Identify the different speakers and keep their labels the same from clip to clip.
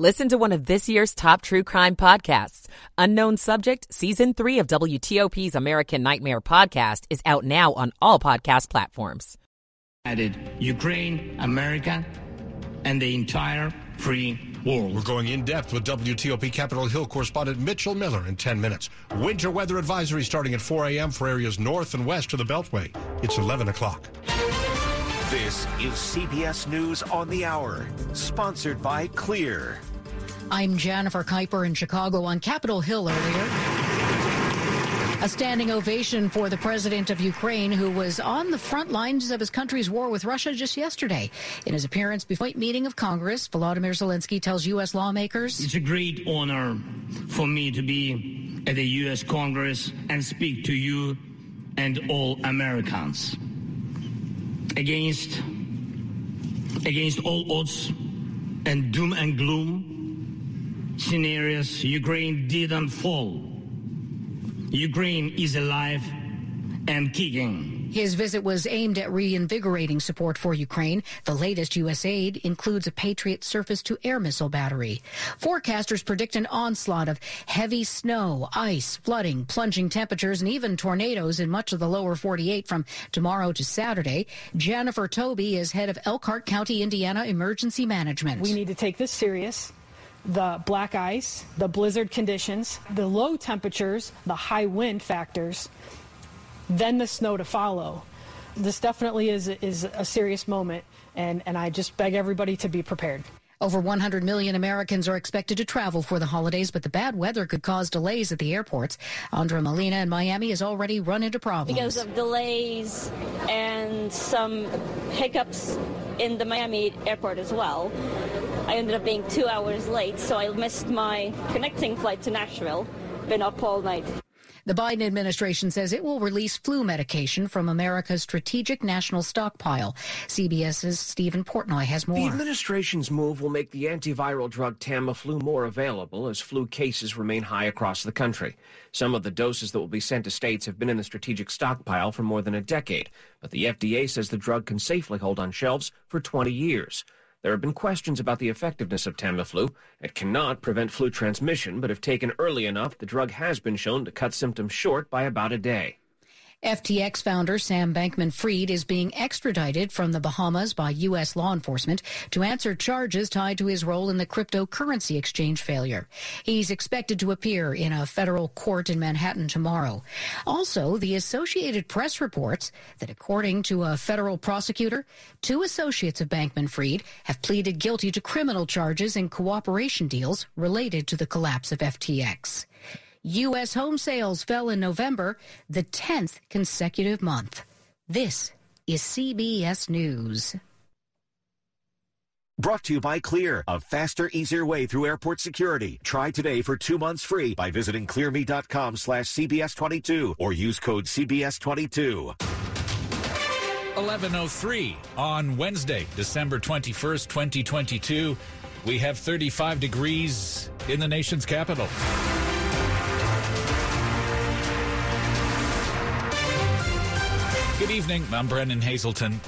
Speaker 1: Listen to one of this year's top true crime podcasts. Unknown Subject, Season 3 of WTOP's American Nightmare podcast is out now on all podcast platforms.
Speaker 2: Added Ukraine, America, and the entire free world.
Speaker 3: We're going in depth with WTOP Capitol Hill correspondent Mitchell Miller in 10 minutes. Winter weather advisory starting at 4 a.m. for areas north and west of the Beltway. It's 11 o'clock.
Speaker 4: This is CBS News on the Hour, sponsored by Clear.
Speaker 5: I'm Jennifer Keiper in Chicago on Capitol Hill earlier. A standing ovation for the president of Ukraine, who was on the front lines of his country's war with Russia just yesterday. In his appearance before a meeting of Congress, Volodymyr Zelensky tells U.S. lawmakers
Speaker 2: It's a great honor for me to be at the U.S. Congress and speak to you and all Americans. Against, against all odds and doom and gloom scenarios, Ukraine didn't fall. Ukraine is alive and kicking.
Speaker 5: His visit was aimed at reinvigorating support for Ukraine. The latest U.S. aid includes a Patriot surface to air missile battery. Forecasters predict an onslaught of heavy snow, ice, flooding, plunging temperatures, and even tornadoes in much of the lower 48 from tomorrow to Saturday. Jennifer Toby is head of Elkhart County, Indiana Emergency Management.
Speaker 6: We need to take this serious the black ice, the blizzard conditions, the low temperatures, the high wind factors, then the snow to follow. This definitely is, is a serious moment, and, and I just beg everybody to be prepared.
Speaker 5: Over 100 million Americans are expected to travel for the holidays, but the bad weather could cause delays at the airports. Andra Molina in Miami has already run into problems.
Speaker 7: Because of delays and some hiccups in the Miami airport as well. I ended up being two hours late, so I missed my connecting flight to Nashville. Been up all night.
Speaker 5: The Biden administration says it will release flu medication from America's strategic national stockpile. CBS's Stephen Portnoy has more.
Speaker 8: The administration's move will make the antiviral drug Tamiflu more available as flu cases remain high across the country. Some of the doses that will be sent to states have been in the strategic stockpile for more than a decade, but the FDA says the drug can safely hold on shelves for 20 years. There have been questions about the effectiveness of Tamiflu. It cannot prevent flu transmission, but if taken early enough, the drug has been shown to cut symptoms short by about a day.
Speaker 5: FTX founder Sam Bankman Fried is being extradited from the Bahamas by U.S. law enforcement to answer charges tied to his role in the cryptocurrency exchange failure. He's expected to appear in a federal court in Manhattan tomorrow. Also, the Associated Press reports that according to a federal prosecutor, two associates of Bankman Fried have pleaded guilty to criminal charges in cooperation deals related to the collapse of FTX. U.S. home sales fell in November, the 10th consecutive month. This is CBS News.
Speaker 4: Brought to you by Clear, a faster, easier way through airport security. Try today for two months free by visiting clearme.com slash CBS22 or use code CBS22.
Speaker 9: 1103 on Wednesday, December 21st, 2022. We have 35 degrees in the nation's capital. Good evening. I'm Brennan Haselton.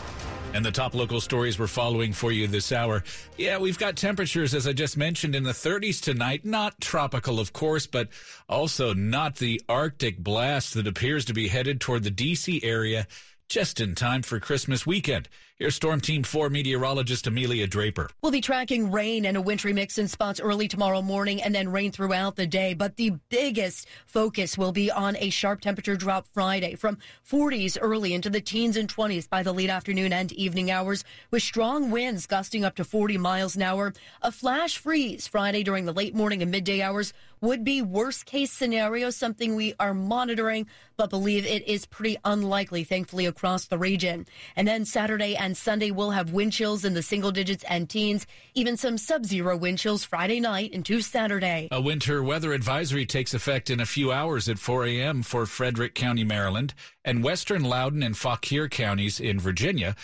Speaker 9: And the top local stories we're following for you this hour. Yeah, we've got temperatures, as I just mentioned, in the 30s tonight. Not tropical, of course, but also not the Arctic blast that appears to be headed toward the D.C. area just in time for Christmas weekend. Here's Storm Team 4 meteorologist Amelia Draper.
Speaker 10: We'll be tracking rain and a wintry mix in spots early tomorrow morning and then rain throughout the day. But the biggest focus will be on a sharp temperature drop Friday from 40s early into the teens and 20s by the late afternoon and evening hours with strong winds gusting up to 40 miles an hour. A flash freeze Friday during the late morning and midday hours would be worst case scenario, something we are monitoring, but believe it is pretty unlikely, thankfully, across the region. And then Saturday and Sunday will have wind chills in the single digits and teens, even some sub zero wind chills Friday night into Saturday.
Speaker 9: A winter weather advisory takes effect in a few hours at 4 a.m. for Frederick County, Maryland, and western Loudoun and Fauquier counties in Virginia.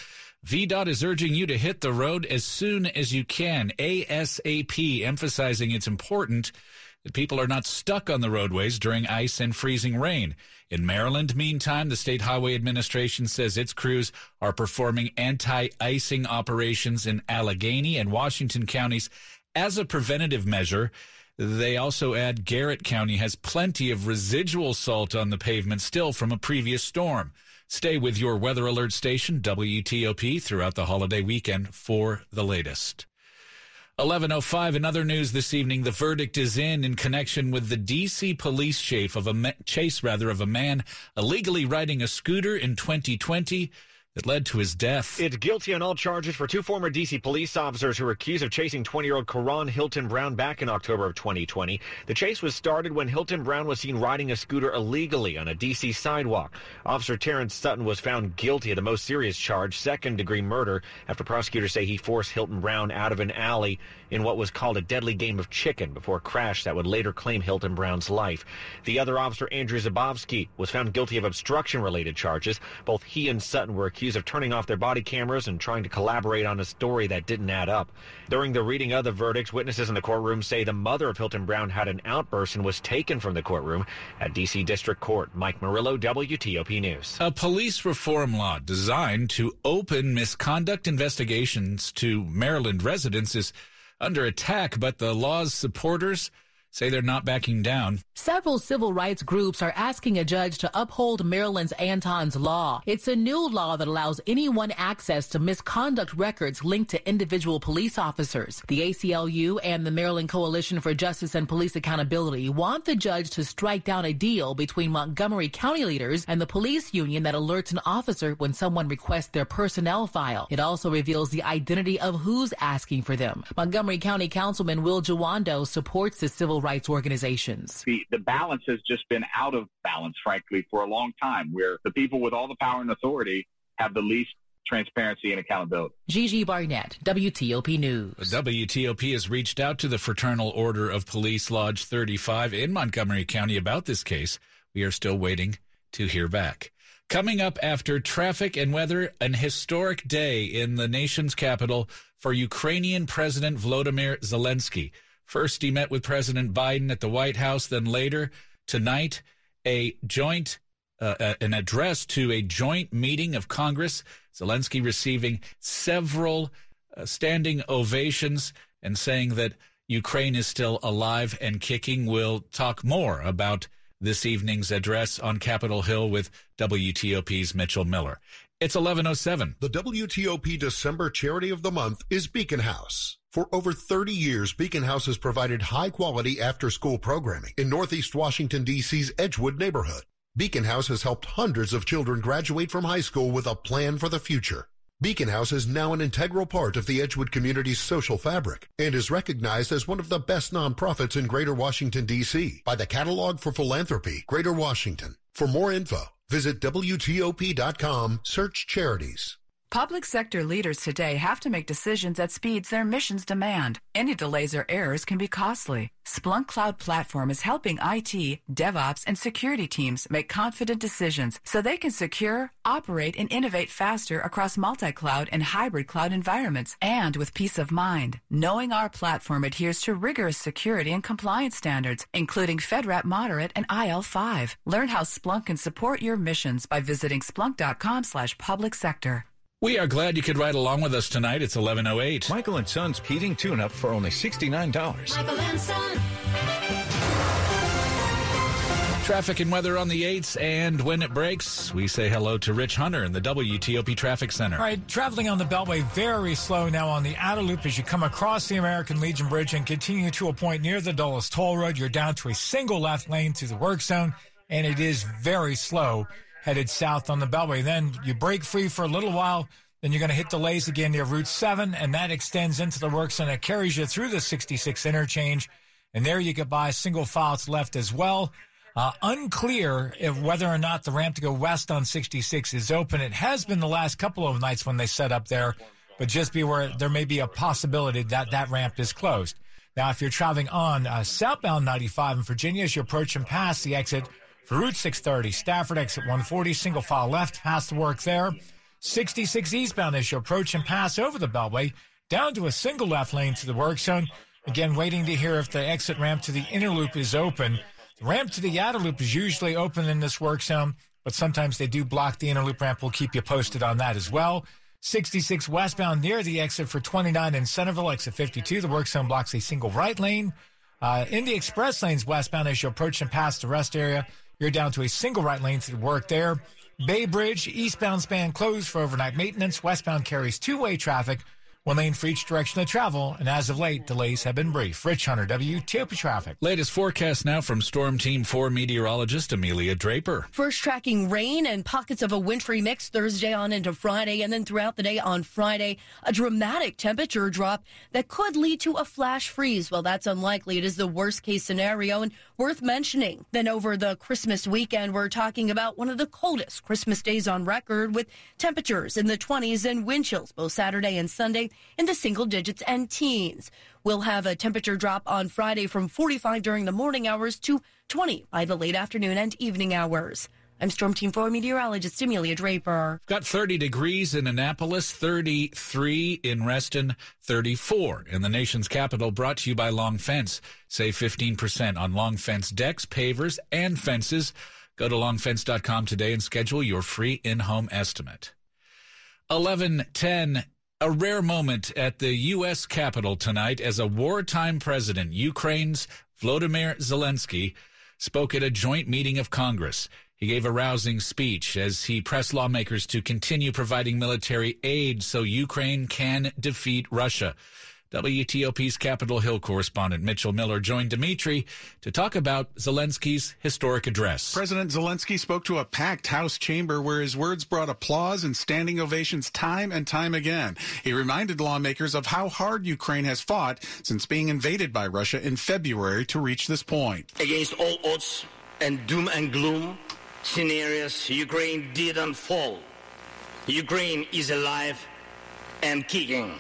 Speaker 9: VDOT is urging you to hit the road as soon as you can, ASAP, emphasizing it's important that people are not stuck on the roadways during ice and freezing rain. In Maryland, meantime, the State Highway Administration says its crews are performing anti icing operations in Allegheny and Washington counties as a preventative measure, they also add Garrett County has plenty of residual salt on the pavement still from a previous storm. Stay with your weather alert station, WTOP, throughout the holiday weekend for the latest. 1105 in other news this evening. The verdict is in in connection with the DC police chief of a chase rather of a man illegally riding a scooter in 2020 that led to his death.
Speaker 11: It's guilty on all charges for two former D.C. police officers who were accused of chasing 20-year-old Karon Hylton-Brown back in October of 2020. The chase was started when Hylton-Brown was seen riding a scooter illegally on a D.C. sidewalk. Officer Terrence Sutton was found guilty of the most serious charge, second-degree murder, after prosecutors say he forced Hylton-Brown out of an alley in what was called a deadly game of chicken before a crash that would later claim Hylton-Brown's life. The other officer, Andrew Zabavsky, was found guilty of obstruction-related charges. Both he and Sutton were accused accused of turning off their body cameras and trying to collaborate on a story that didn't add up. During the reading of the verdicts, witnesses in the courtroom say the mother of Hylton-Brown had an outburst and was taken from the courtroom at D.C. District Court. Mike Murillo, WTOP News.
Speaker 9: A police reform law designed to open misconduct investigations to Maryland residents is under attack, but the law's supporters say they're not backing down.
Speaker 12: Several civil rights groups are asking a judge to uphold Maryland's Anton's Law. It's a new law that allows anyone access to misconduct records linked to individual police officers. The ACLU and the Maryland Coalition for Justice and Police Accountability want the judge to strike down a deal between Montgomery County leaders and the police union that alerts an officer when someone requests their personnel file. It also reveals the identity of who's asking for them. Montgomery County Councilman Will Jawando supports the civil rights organizations.
Speaker 13: The, the balance has just been out of balance, frankly, for a long time, where the people with all the power and authority have the least transparency and accountability.
Speaker 12: Gigi Barnett, WTOP News.
Speaker 9: WTOP has reached out to the Fraternal Order of Police Lodge 35 in Montgomery County about this case. We are still waiting to hear back. Coming up after traffic and weather, an historic day in the nation's capital for Ukrainian President Volodymyr Zelensky. First, he met with President Biden at the White House. Then later tonight, a joint uh, uh, an address to a joint meeting of Congress. Zelensky receiving several uh, standing ovations and saying that Ukraine is still alive and kicking. We'll talk more about this evening's address on Capitol Hill with WTOP's Mitchell Miller. It's 1107.
Speaker 14: The WTOP December charity of the month is Beacon House. For over 30 years, Beacon House has provided high quality after school programming in Northeast Washington, D.C.'s Edgewood neighborhood. Beacon House has helped hundreds of children graduate from high school with a plan for the future. Beacon House is now an integral part of the Edgewood community's social fabric and is recognized as one of the best nonprofits in Greater Washington, D.C. by the Catalog for Philanthropy, Greater Washington. For more info, Visit WTOP.com, search charities.
Speaker 15: Public sector leaders today have to make decisions at speeds their missions demand. Any delays or errors can be costly. Splunk Cloud Platform is helping IT, DevOps, and security teams make confident decisions so they can secure, operate, and innovate faster across multi-cloud and hybrid cloud environments and with peace of mind. Knowing our platform adheres to rigorous security and compliance standards, including FedRAMP Moderate and IL5. Learn how Splunk can support your missions by visiting splunk.com slash public sector.
Speaker 9: We are glad you could ride along with us tonight. It's 1108.
Speaker 16: Michael and Son's heating tune-up for only $69. Michael and Son.
Speaker 9: Traffic and weather on the 8s, and when it breaks, we say hello to Rich Hunter in the WTOP Traffic Center.
Speaker 17: All right, traveling on the Beltway very slow now on the outer loop as you come across the American Legion Bridge and continue to a point near the Dulles Toll Road. You're down to a single left lane through the work zone, and it is very slow headed south on the Beltway. Then you break free for a little while. Then you're going to hit delays again near Route 7, and that extends into the works and it carries you through the 66 interchange. And there you get by single file left as well. Uh, unclear if whether or not the ramp to go west on 66 is open. It has been the last couple of nights when they set up there, but just be aware there may be a possibility that that ramp is closed. Now, if you're traveling on uh, southbound 95 in Virginia, as you approach and pass the exit Route 630, Stafford exit 140, single file left, past the work there. 66 eastbound as you approach and pass over the Beltway, down to a single left lane to the work zone. Again, waiting to hear if the exit ramp to the inner loop is open. The ramp to the outer loop is usually open in this work zone, but sometimes they do block the inner loop ramp. We'll keep you posted on that as well. 66 westbound near the exit for 29 in Centreville, exit 52. The work zone blocks a single right lane. Uh, in the express lanes westbound as you approach and pass the rest area, you're down to a single right lane through work there. Bay Bridge, eastbound span closed for overnight maintenance. Westbound carries two way traffic one lane for each direction of travel, and as of late, delays have been brief. Rich Hunter, WTOP Traffic.
Speaker 9: Latest forecast now from Storm Team 4 meteorologist Amelia Draper.
Speaker 10: First tracking rain and pockets of a wintry mix Thursday on into Friday, and then throughout the day on Friday, a dramatic temperature drop that could lead to a flash freeze. Well, that's unlikely. It is the worst case scenario and worth mentioning. Then over the Christmas weekend, we're talking about one of the coldest Christmas days on record with temperatures in the 20s and wind chills both Saturday and Sunday in the single digits and teens. We'll have a temperature drop on Friday from 45 during the morning hours to 20 by the late afternoon and evening hours. I'm Storm Team 4 meteorologist Amelia Draper.
Speaker 9: Got 30 degrees in Annapolis, 33 in Reston, 34 in the nation's capital. Brought to you by Long Fence. Save 15% on Long Fence decks, pavers, and fences. Go to longfence.com today and schedule your free in-home estimate. 1110 a rare moment at the U.S. Capitol tonight as a wartime president, Ukraine's Volodymyr Zelensky, spoke at a joint meeting of Congress. He gave a rousing speech as he pressed lawmakers to continue providing military aid so Ukraine can defeat Russia. WTOP's Capitol Hill correspondent Mitchell Miller joined Dimitri to talk about Zelensky's historic address.
Speaker 18: President Zelensky spoke to a packed House chamber where his words brought applause and standing ovations time and time again. He reminded lawmakers of how hard Ukraine has fought since being invaded by Russia in February to reach this point.
Speaker 2: Against all odds and doom and gloom scenarios, Ukraine didn't fall. Ukraine is alive and kicking.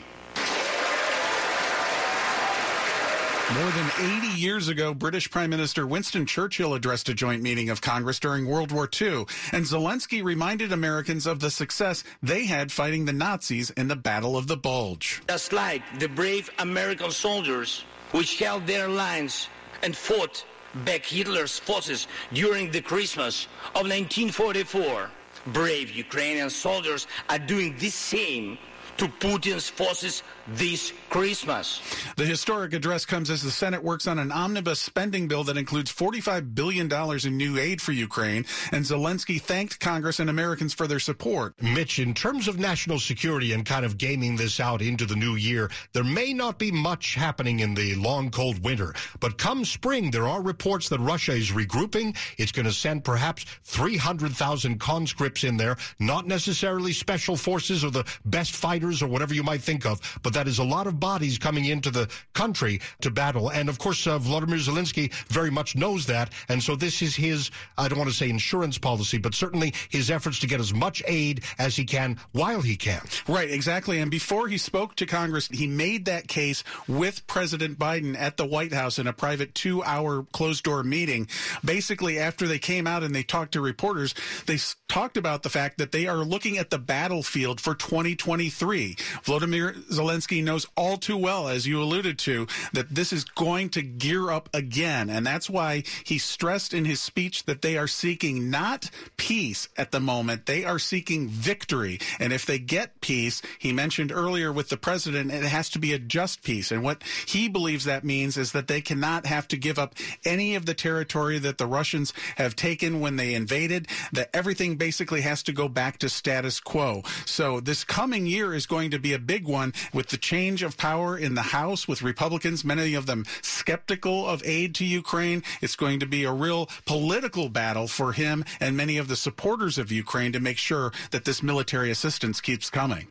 Speaker 18: More than 80 years ago, British Prime Minister Winston Churchill addressed a joint meeting of Congress during World War II, and Zelensky reminded Americans of the success they had fighting the Nazis in the Battle of the Bulge.
Speaker 2: Just like the brave American soldiers which held their lines and fought back Hitler's forces during the Christmas of 1944, brave Ukrainian soldiers are doing the same to Putin's forces this Christmas.
Speaker 18: The historic address comes as the Senate works on an omnibus spending bill that includes $45 billion in new aid for Ukraine, and Zelensky thanked Congress and Americans for their support.
Speaker 3: Mitch, in terms of national security and kind of gaming this out into the new year, there may not be much happening in the long, cold winter, but come spring, there are reports that Russia is regrouping. It's going to send perhaps 300,000 conscripts in there, not necessarily special forces or the best fighters or whatever you might think of, but that is a lot of bodies coming into the country to battle. And of course, uh, Vladimir Zelensky very much knows that. And so this is his, I don't want to say insurance policy, but certainly his efforts to get as much aid as he can while he can.
Speaker 18: Right, exactly. And before he spoke to Congress, he made that case with President Biden at the White House in a private two hour closed door meeting. Basically, after they came out and they talked to reporters, they talked about the fact that they are looking at the battlefield for 2023. Vladimir Zelensky Zelensky knows all too well, as you alluded to, that this is going to gear up again. And that's why he stressed in his speech that they are seeking not peace at the moment, they are seeking victory. And if they get peace, he mentioned earlier with the president, it has to be a just peace. And what he believes that means is that they cannot have to give up any of the territory that the Russians have taken when they invaded, that everything basically has to go back to status quo. So this coming year is going to be a big one with the change of power in the House with Republicans, many of them skeptical of aid to Ukraine. It's going to be a real political battle for him and many of the supporters of Ukraine to make sure that this military assistance keeps coming.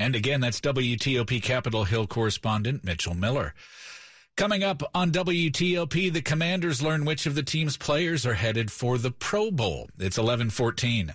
Speaker 9: And again, that's WTOP Capitol Hill correspondent Mitchell Miller. Coming up on WTOP, the commanders learn which of the team's players are headed for the Pro Bowl. It's 1114.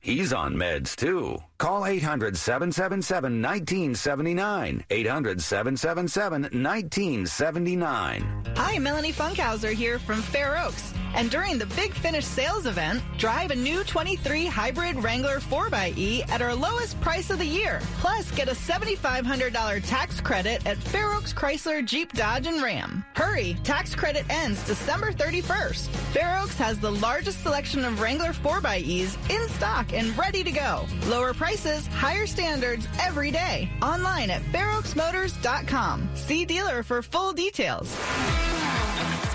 Speaker 19: He's on meds too. Call 800 777 1979. 800 777 1979.
Speaker 20: Hi, Melanie Funkhauser here from Fair Oaks. And during the Big Finish sales event, drive a new 23 hybrid Wrangler 4xE at our lowest price of the year. Plus, get a $7,500 tax credit at Fair Oaks Chrysler Jeep Dodge and Ram. Hurry, tax credit ends December 31st. Fair Oaks has the largest selection of Wrangler 4xEs in stock and ready to go. Lower prices, higher standards every day. Online at fairoaksmotors.com. See dealer for full details.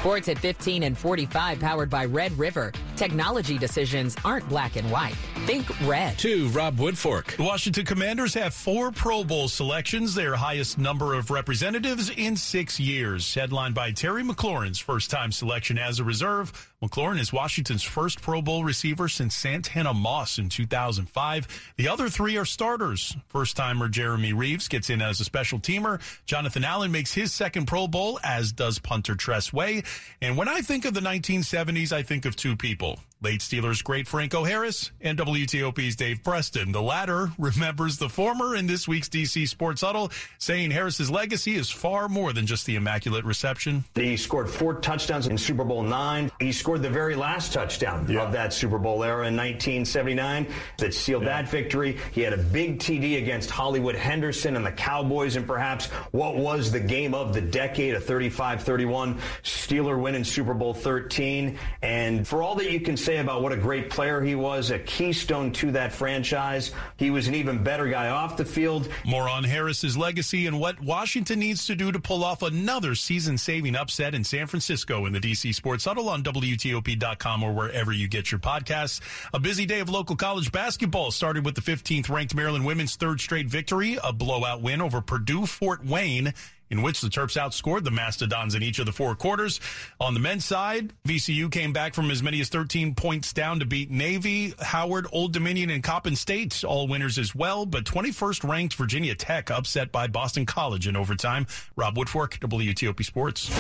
Speaker 1: Sports at 15 and 45 powered by Red River. Technology decisions aren't black and white. Think red.
Speaker 9: To Rob Woodfork.
Speaker 21: The Washington Commanders have four Pro Bowl selections, their highest number of representatives in six years. Headlined by Terry McLaurin's first time selection as a reserve. McLaurin is Washington's first Pro Bowl receiver since Santana Moss in 2005. The other three are starters. First timer Jeremy Reaves gets in as a special teamer. Jonathan Allen makes his second Pro Bowl, as does punter Tress Way. And when I think of the 1970s, I think of two people people Late Steelers great Franco Harris and WTOP's Dave Preston. The latter remembers the former in this week's DC Sports Huddle, saying Harris's legacy is far more than just the immaculate reception.
Speaker 22: He scored four touchdowns in Super Bowl nine. He scored the very last touchdown yeah. of that Super Bowl era in 1979 that sealed yeah. that victory. He had a big TD against Hollywood Henderson and the Cowboys, and perhaps what was the game of the decade, a 35-31 Steeler win in Super Bowl 13. And for all that you can say about what a great player he was, a keystone to that franchise. He was an even better guy off the field.
Speaker 21: More on Harris's legacy and what Washington needs to do to pull off another season-saving upset in San Francisco in the DC Sports Huddle on WTOP.com or wherever you get your podcasts. A busy day of local college basketball started with the 15th ranked Maryland women's third straight victory, a blowout win over Purdue Fort Wayne in which the Terps outscored the Mastodons in each of the four quarters. On the men's side, VCU came back from as many as 13 points down to beat Navy, Howard, Old Dominion, and Coppin State, all winners as well. But 21st ranked Virginia Tech upset by Boston College in overtime. Rob Woodfork, WTOP Sports.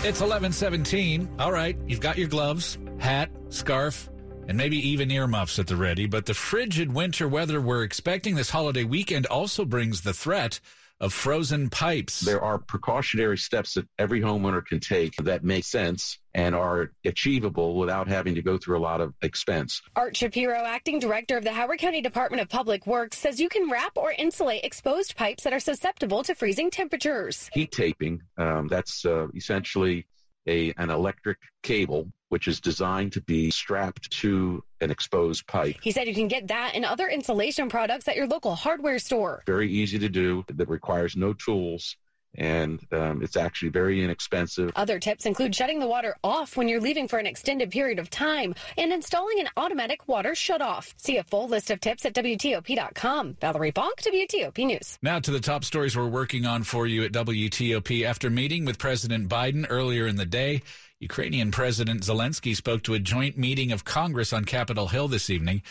Speaker 9: It's 1117. All right, you've got your gloves, hat, scarf, and maybe even earmuffs at the ready. But the frigid winter weather we're expecting this holiday weekend also brings the threat of frozen pipes.
Speaker 23: There are precautionary steps that every homeowner can take that make sense and are achievable without having to go through a lot of expense.
Speaker 24: Art Shapiro, acting director of the Howard County Department of Public Works, says you can wrap or insulate exposed pipes that are susceptible to freezing temperatures.
Speaker 23: Heat taping, um, that's uh, essentially a, an electric cable which is designed to be strapped to an exposed pipe.
Speaker 24: He said you can get that and other insulation products at your local hardware store.
Speaker 23: Very easy to do, that requires no tools. And um, it's actually very inexpensive.
Speaker 24: Other tips include shutting the water off when you're leaving for an extended period of time and installing an automatic water shutoff. See a full list of tips at WTOP.com. Valerie Bonk, WTOP News.
Speaker 9: Now to the top stories we're working on for you at WTOP. After meeting with President Biden earlier in the day, Ukrainian President Zelensky spoke to a joint meeting of Congress on Capitol Hill this evening.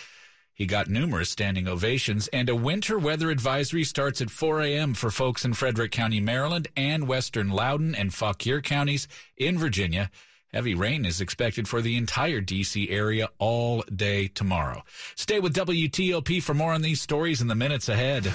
Speaker 9: He got numerous standing ovations, and a winter weather advisory starts at 4 a.m. for folks in Frederick County, Maryland, and western Loudoun and Fauquier counties in Virginia. Heavy rain is expected for the entire D.C. area all day tomorrow. Stay with WTOP for more on these stories in the minutes ahead.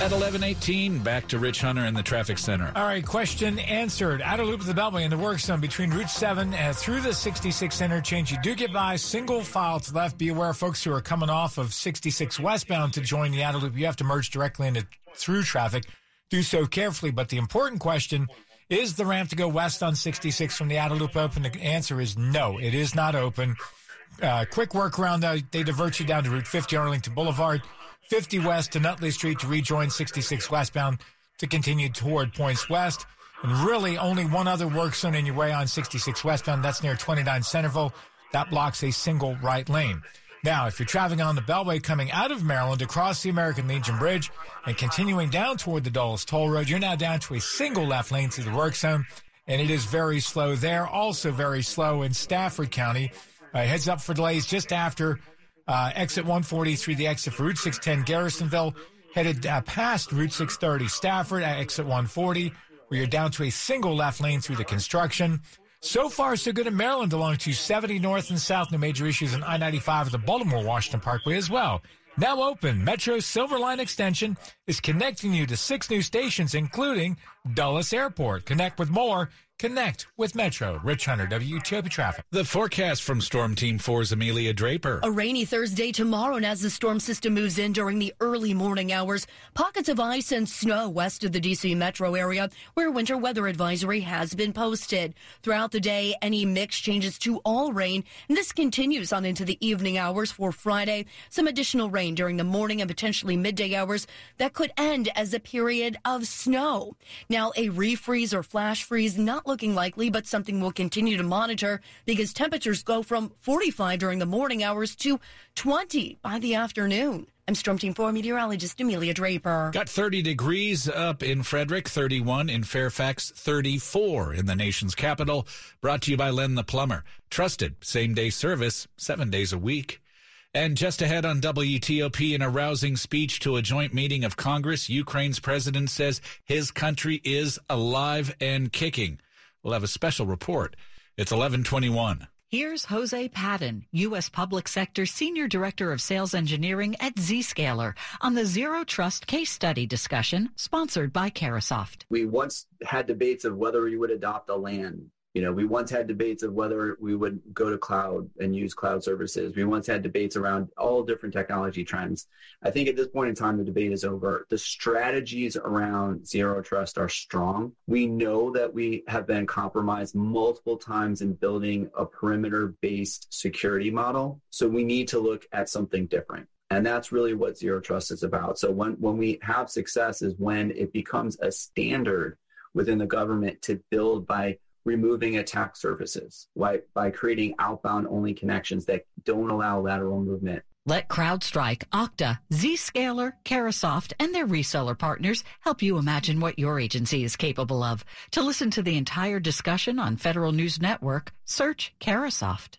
Speaker 9: At 11:18, back to Rich Hunter in the traffic center.
Speaker 17: All right, question answered. Out of loop of the Beltway in the work zone between Route 7 and through the 66 interchange. You do get by single file to left. Be aware, folks who are coming off of 66 westbound to join the outer loop. You have to merge directly into through traffic. Do so carefully. But the important question is the ramp to go west on 66 from the outer loop open? The answer is no, it is not open. Uh, quick workaround, uh, they divert you down to Route 50 Arlington Boulevard. 50 west to Nutley Street to rejoin 66 westbound to continue toward Points West. And really only one other work zone in your way on 66 westbound. That's near 29 Centreville. That blocks a single right lane. Now, if you're traveling on the Beltway coming out of Maryland across the American Legion Bridge and continuing down toward the Dulles Toll Road, you're now down to a single left lane through the work zone, and it is very slow there. Also very slow in Stafford County. Uh, heads up for delays just after uh, exit 140 through the exit for Route 610 Garrisonville, headed uh, past Route 630 Stafford at exit 140, where you're down to a single left lane through the construction. So far, so good in Maryland along 270 north and south. No major issues on I-95 at the Baltimore Washington Parkway as well. Now open, Metro Silver Line Extension is connecting you to six new stations, including Dulles Airport. Connect with more Connect with Metro. Rich Hunter, WTOP Traffic.
Speaker 9: The forecast from Storm Team 4's Amelia Draper.
Speaker 10: A rainy Thursday tomorrow, and as the storm system moves in during the early morning hours, pockets of ice and snow west of the D.C. metro area where winter weather advisory has been posted. Throughout the day, any mix changes to all rain, and this continues on into the evening hours for Friday. Some additional rain during the morning and potentially midday hours that could end as a period of snow. Now, a refreeze or flash freeze not looking likely, but something we'll continue to monitor because temperatures go from 45 during the morning hours to 20 by the afternoon. I'm Storm Team 4 meteorologist Amelia Draper.
Speaker 9: Got 30 degrees up in Frederick, 31 in Fairfax, 34 in the nation's capital. Brought to you by Len the Plumber. Trusted same day service, seven days a week. And just ahead on WTOP, in a rousing speech to a joint meeting of Congress, Ukraine's president says his country is alive and kicking. We'll have a special report. It's 1121.
Speaker 25: Here's Jose Padin, U.S. Public Sector Senior Director of Sales Engineering at Zscaler, on the Zero Trust case study discussion sponsored by Carahsoft.
Speaker 26: We once had debates of whether we would adopt a LAN you know, we once had debates of whether we would go to cloud and use cloud services. We once had debates around all different technology trends. I think at this point in time, the debate is over. The strategies around zero trust are strong. We know that we have been compromised multiple times in building a perimeter based security model. So we need to look at something different. And that's really what zero trust is about. So when, when we have success is when it becomes a standard within the government to build by removing attack surfaces by, by creating outbound only connections that don't allow lateral movement.
Speaker 25: Let CrowdStrike, Okta, Zscaler, Carahsoft, and their reseller partners help you imagine what your agency is capable of. To listen to the entire discussion on Federal News Network, search Carahsoft.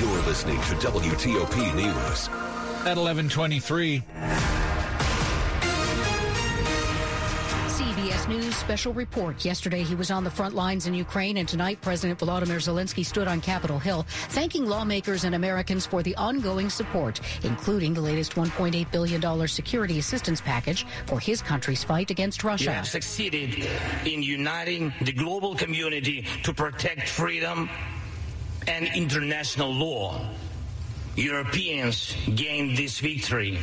Speaker 27: You're listening to WTOP News.
Speaker 9: At 1123.
Speaker 28: CBS News special report. Yesterday, he was on the front lines in Ukraine, and tonight, President Volodymyr Zelensky stood on Capitol Hill, thanking lawmakers and Americans for the ongoing support, including the latest $1.8 billion security assistance package for his country's fight against Russia.
Speaker 2: You have succeeded in uniting the global community to protect freedom and international law. Europeans gained this victory.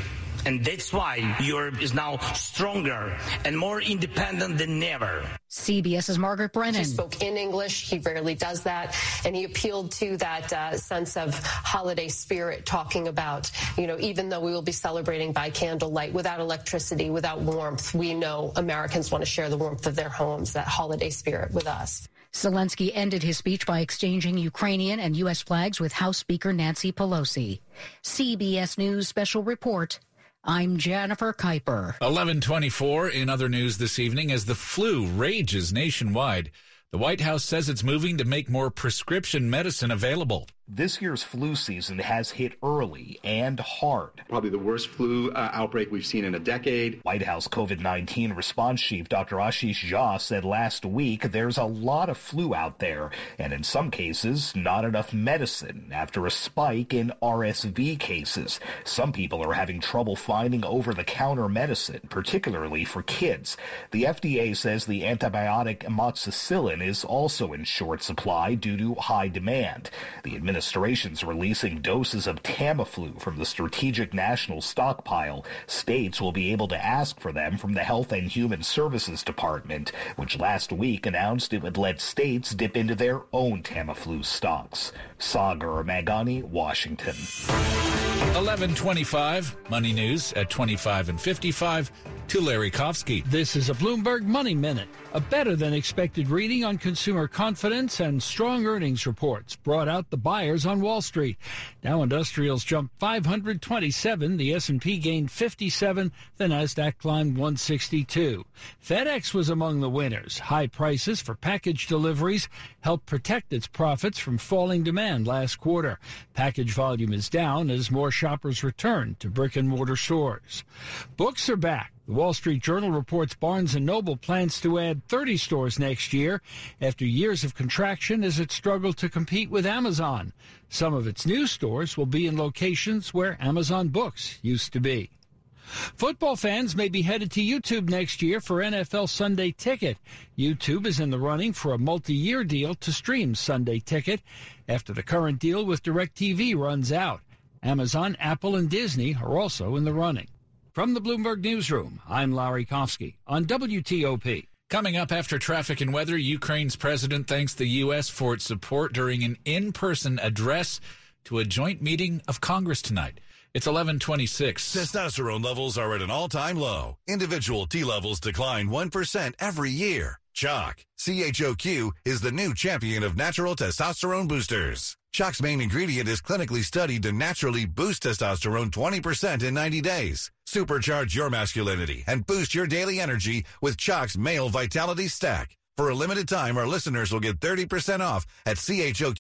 Speaker 2: And that's why Europe is now stronger and more independent than ever.
Speaker 28: CBS's Margaret Brennan.
Speaker 29: He spoke in English. He rarely does that. And he appealed to that uh, sense of holiday spirit, talking about, you know, even though we will be celebrating by candlelight without electricity, without warmth, we know Americans want to share the warmth of their homes, that holiday spirit with us.
Speaker 28: Zelensky ended his speech by exchanging Ukrainian and U.S. flags with House Speaker Nancy Pelosi. CBS News Special Report. I'm Jennifer Keiper.
Speaker 9: 1124 in other news this evening as the flu rages nationwide. The White House says it's moving to make more prescription medicine available.
Speaker 30: This year's flu season has hit early and hard.
Speaker 31: Probably the worst flu uh, outbreak we've seen in a decade.
Speaker 30: White House COVID 19 response chief Dr. Ashish Jha said last week there's a lot of flu out there, and in some cases, not enough medicine after a spike in RSV cases. Some people are having trouble finding over the counter medicine, particularly for kids. The FDA says the antibiotic amoxicillin is also in short supply due to high demand. The administration's releasing doses of Tamiflu from the Strategic National Stockpile. States will be able to ask for them from the Health and Human Services Department, which last week announced it would let states dip into their own Tamiflu stocks. Sagar Meghani, Washington.
Speaker 9: 1125, Money News at 25 and 55 to Larry Kofsky.
Speaker 32: This is a Bloomberg Money Minute. A better than expected reading on consumer confidence and strong earnings reports brought out the buyers on Wall Street. Dow Industrials jumped 527, the S&P gained 57, the Nasdaq climbed 162. FedEx was among the winners. High prices for package deliveries helped protect its profits from falling demand last quarter. Package volume is down as more shoppers return to brick and mortar stores. Books are back. The Wall Street Journal reports Barnes & Noble plans to add 30 stores next year after years of contraction as it struggled to compete with Amazon. Some of its new stores will be in locations where Amazon Books used to be. Football fans may be headed to YouTube next year for NFL Sunday Ticket. YouTube is in the running for a multi-year deal to stream Sunday Ticket after the current deal with DirecTV runs out. Amazon, Apple, and Disney are also in the running. From the Bloomberg Newsroom, I'm Larry Kofsky on WTOP.
Speaker 9: Coming up after traffic and weather, Ukraine's president thanks the U.S. for its support during an in person address to a joint meeting of Congress tonight. It's 1126.
Speaker 33: Testosterone levels are at an all time low. Individual T levels decline 1% every year. Choq, CHOQ, is the new champion of natural testosterone boosters. Choq's main ingredient is clinically studied to naturally boost testosterone 20% in 90 days. Supercharge your masculinity and boost your daily energy with Choq's Male Vitality Stack. For a limited time, our listeners will get 30% off at choq.com